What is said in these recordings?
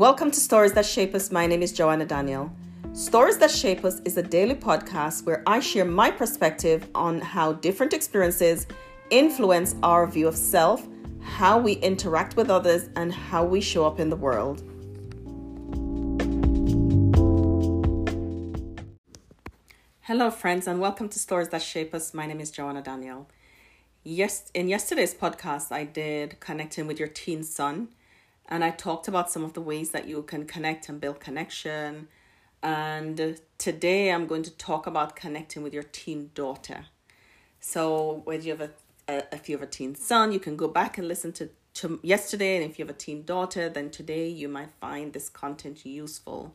Welcome to Stories That Shape Us. My name is Joanna Daniel. Stories That Shape Us is a daily podcast where I share my perspective on how different experiences influence our view of self, how we interact with others, and how we show up in the world. Hello, friends, and welcome to Stories That Shape Us. My name is Joanna Daniel. Yes, in yesterday's podcast, I did connecting with your teen son and I talked about some of the ways that you can connect and build connection. And today I'm going to talk about connecting with your teen daughter. So, whether you have a, a if you have a teen son, you can go back and listen to, to yesterday. And if you have a teen daughter, then today you might find this content useful.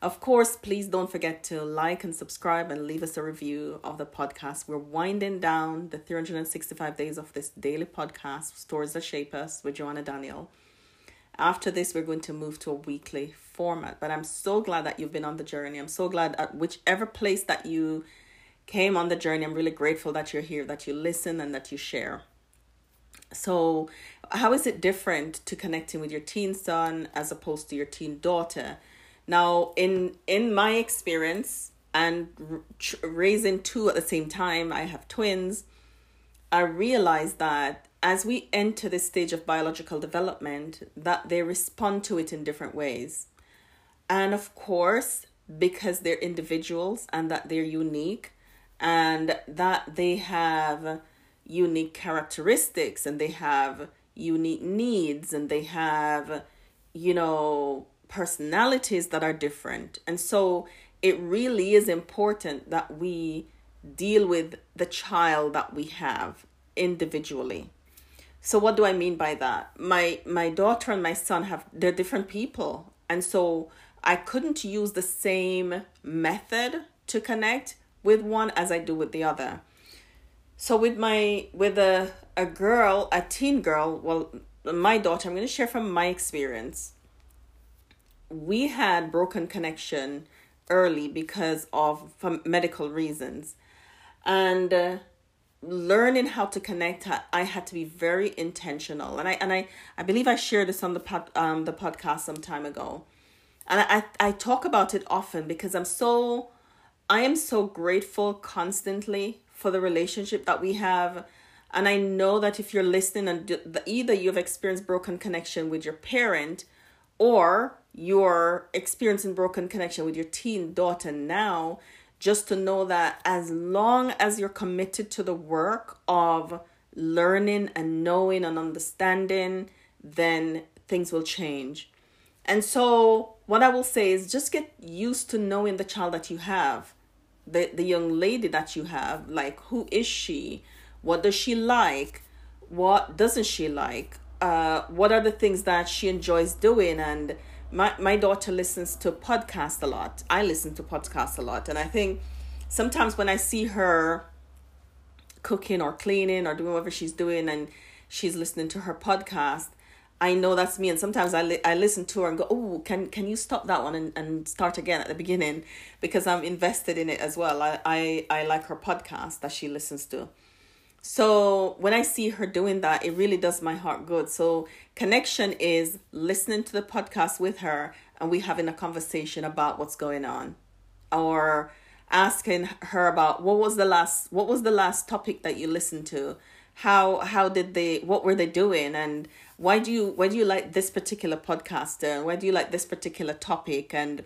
Of course, please don't forget to like and subscribe and leave us a review of the podcast. We're winding down the 365 days of this daily podcast, Stories That Shape Us, with Joanna Daniel. After this, we're going to move to a weekly format. But I'm so glad that you've been on the journey. I'm so glad at whichever place that you came on the journey, I'm really grateful that you're here, that you listen, and that you share. So, how is it different to connecting with your teen son as opposed to your teen daughter? Now, in in my experience and raising two at the same time, I have twins. I realized that as we enter this stage of biological development that they respond to it in different ways. And of course because they're individuals and that they're unique and that they have unique characteristics and they have unique needs and they have you know personalities that are different. And so it really is important that we deal with the child that we have individually so what do I mean by that? My my daughter and my son have they're different people. And so I couldn't use the same method to connect with one as I do with the other. So with my with a a girl, a teen girl, well my daughter, I'm going to share from my experience. We had broken connection early because of medical reasons. And uh, learning how to connect i had to be very intentional. And i and i i believe i shared this on the pod, um the podcast some time ago. And i i talk about it often because i'm so i am so grateful constantly for the relationship that we have. And i know that if you're listening and either you've experienced broken connection with your parent or you're experiencing broken connection with your teen daughter now just to know that as long as you're committed to the work of learning and knowing and understanding, then things will change. And so, what I will say is just get used to knowing the child that you have, the, the young lady that you have. Like, who is she? What does she like? What doesn't she like? Uh, what are the things that she enjoys doing? And my my daughter listens to podcasts a lot. I listen to podcasts a lot, and I think sometimes when I see her cooking or cleaning or doing whatever she's doing, and she's listening to her podcast, I know that's me. And sometimes I li- I listen to her and go, "Oh, can can you stop that one and, and start again at the beginning?" Because I'm invested in it as well. I I I like her podcast that she listens to. So when I see her doing that, it really does my heart good. So connection is listening to the podcast with her and we having a conversation about what's going on. Or asking her about what was the last what was the last topic that you listened to? How how did they what were they doing and why do you why do you like this particular podcaster? Why do you like this particular topic and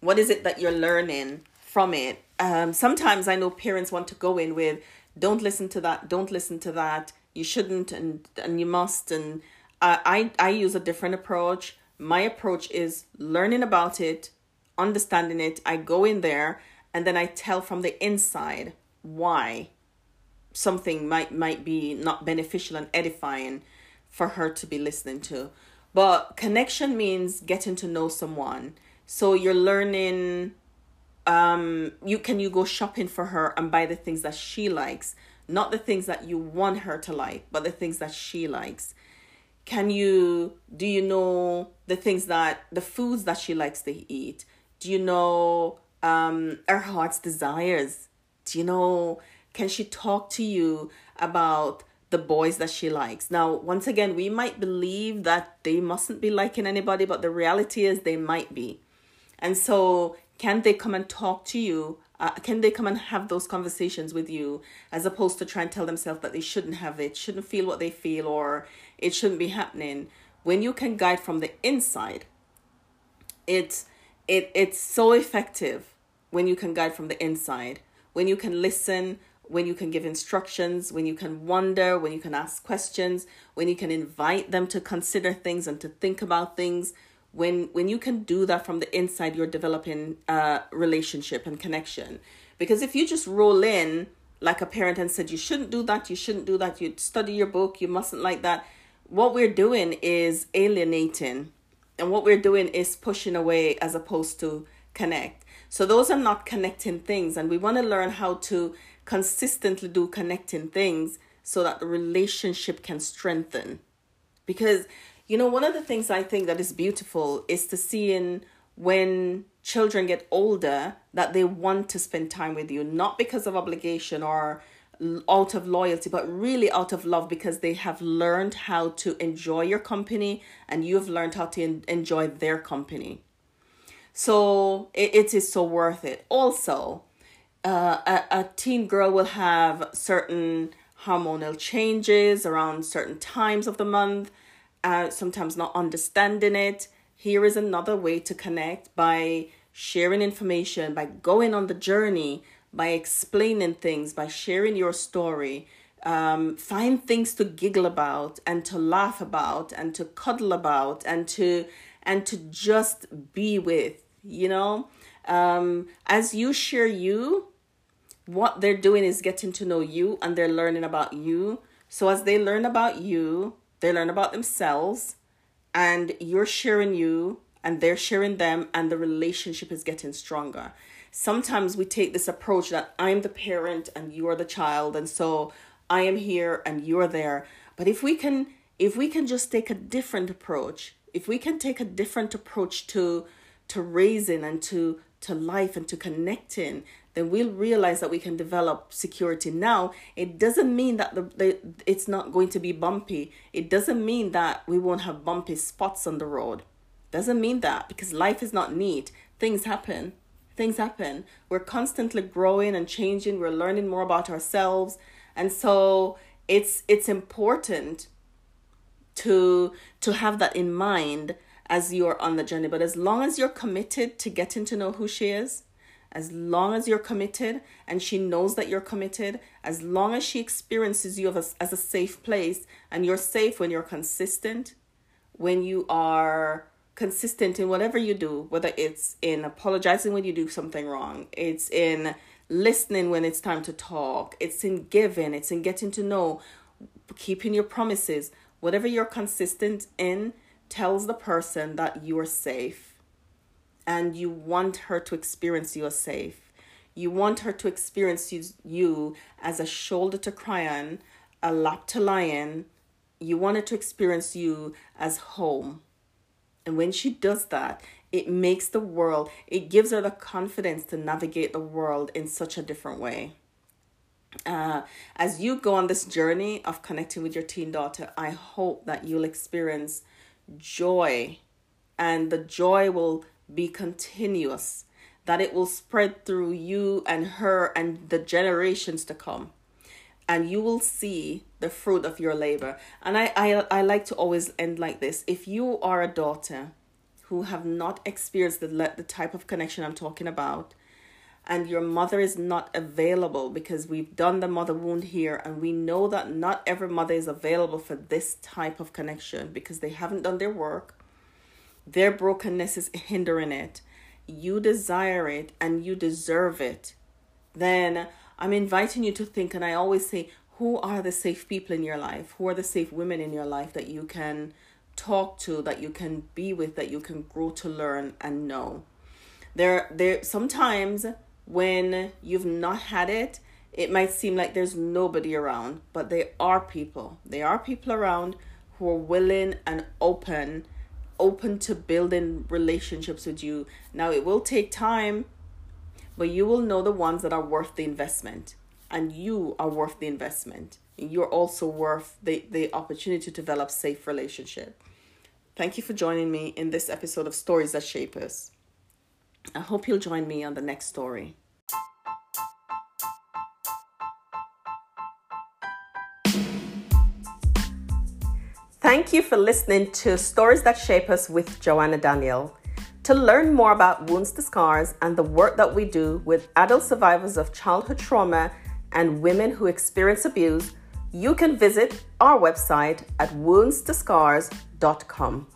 what is it that you're learning from it? Um sometimes I know parents want to go in with don't listen to that. Don't listen to that. You shouldn't and and you must and I, I i use a different approach. My approach is learning about it understanding it. I go in there and then i tell from the inside why something might might be not beneficial and edifying for her to be listening to. But connection means getting to know someone. So you're learning um you can you go shopping for her and buy the things that she likes not the things that you want her to like but the things that she likes can you do you know the things that the foods that she likes to eat do you know um her heart's desires do you know can she talk to you about the boys that she likes. Now, once again, we might believe that they mustn't be liking anybody, but the reality is they might be. And so, can they come and talk to you? Uh, can they come and have those conversations with you as opposed to try and tell themselves that they shouldn't have it, shouldn't feel what they feel, or it shouldn't be happening? When you can guide from the inside, it's it it's so effective when you can guide from the inside, when you can listen, when you can give instructions, when you can wonder, when you can ask questions, when you can invite them to consider things and to think about things. When when you can do that from the inside, you're developing a relationship and connection. Because if you just roll in like a parent and said you shouldn't do that, you shouldn't do that, you study your book, you mustn't like that, what we're doing is alienating. And what we're doing is pushing away as opposed to connect. So those are not connecting things and we want to learn how to consistently do connecting things so that the relationship can strengthen. Because, you know, one of the things I think that is beautiful is to see in when children get older that they want to spend time with you, not because of obligation or out of loyalty, but really out of love because they have learned how to enjoy your company and you've learned how to enjoy their company. So it, it is so worth it. Also, uh, a, a teen girl will have certain hormonal changes around certain times of the month, uh, sometimes not understanding it. Here is another way to connect by sharing information, by going on the journey, by explaining things, by sharing your story. Um, find things to giggle about and to laugh about and to cuddle about and to and to just be with you know um, as you share you what they're doing is getting to know you and they're learning about you. So as they learn about you, they learn about themselves and you're sharing you and they're sharing them and the relationship is getting stronger. Sometimes we take this approach that I'm the parent and you're the child and so I am here and you're there. But if we can if we can just take a different approach, if we can take a different approach to to raising and to to life and to connecting, then we'll realize that we can develop security now. It doesn't mean that the, the it's not going to be bumpy. It doesn't mean that we won't have bumpy spots on the road. Doesn't mean that because life is not neat. Things happen. Things happen. We're constantly growing and changing. We're learning more about ourselves. And so it's it's important to to have that in mind as you're on the journey but as long as you're committed to getting to know who she is as long as you're committed and she knows that you're committed, as long as she experiences you as, as a safe place, and you're safe when you're consistent, when you are consistent in whatever you do, whether it's in apologizing when you do something wrong, it's in listening when it's time to talk, it's in giving, it's in getting to know, keeping your promises, whatever you're consistent in tells the person that you are safe and you want her to experience you as safe. You want her to experience you you as a shoulder to cry on, a lap to lie in. You want her to experience you as home. And when she does that, it makes the world, it gives her the confidence to navigate the world in such a different way. Uh, as you go on this journey of connecting with your teen daughter, I hope that you'll experience joy, and the joy will be continuous, that it will spread through you and her and the generations to come. And you will see the fruit of your labor. And I, I, I like to always end like this. If you are a daughter who have not experienced the, the type of connection I'm talking about, and your mother is not available because we've done the mother wound here and we know that not every mother is available for this type of connection because they haven't done their work their brokenness is hindering it, you desire it and you deserve it, then I'm inviting you to think, and I always say, who are the safe people in your life? Who are the safe women in your life that you can talk to, that you can be with, that you can grow to learn and know? There, there. Sometimes when you've not had it, it might seem like there's nobody around, but there are people. There are people around who are willing and open open to building relationships with you. Now, it will take time, but you will know the ones that are worth the investment. and you are worth the investment. You're also worth the, the opportunity to develop safe relationship. Thank you for joining me in this episode of Stories That Shape Us. I hope you'll join me on the next story. Thank you for listening to Stories That Shape Us with Joanna Daniel. To learn more about Wounds to Scars and the work that we do with adult survivors of childhood trauma and women who experience abuse, you can visit our website at woundstoscars.com.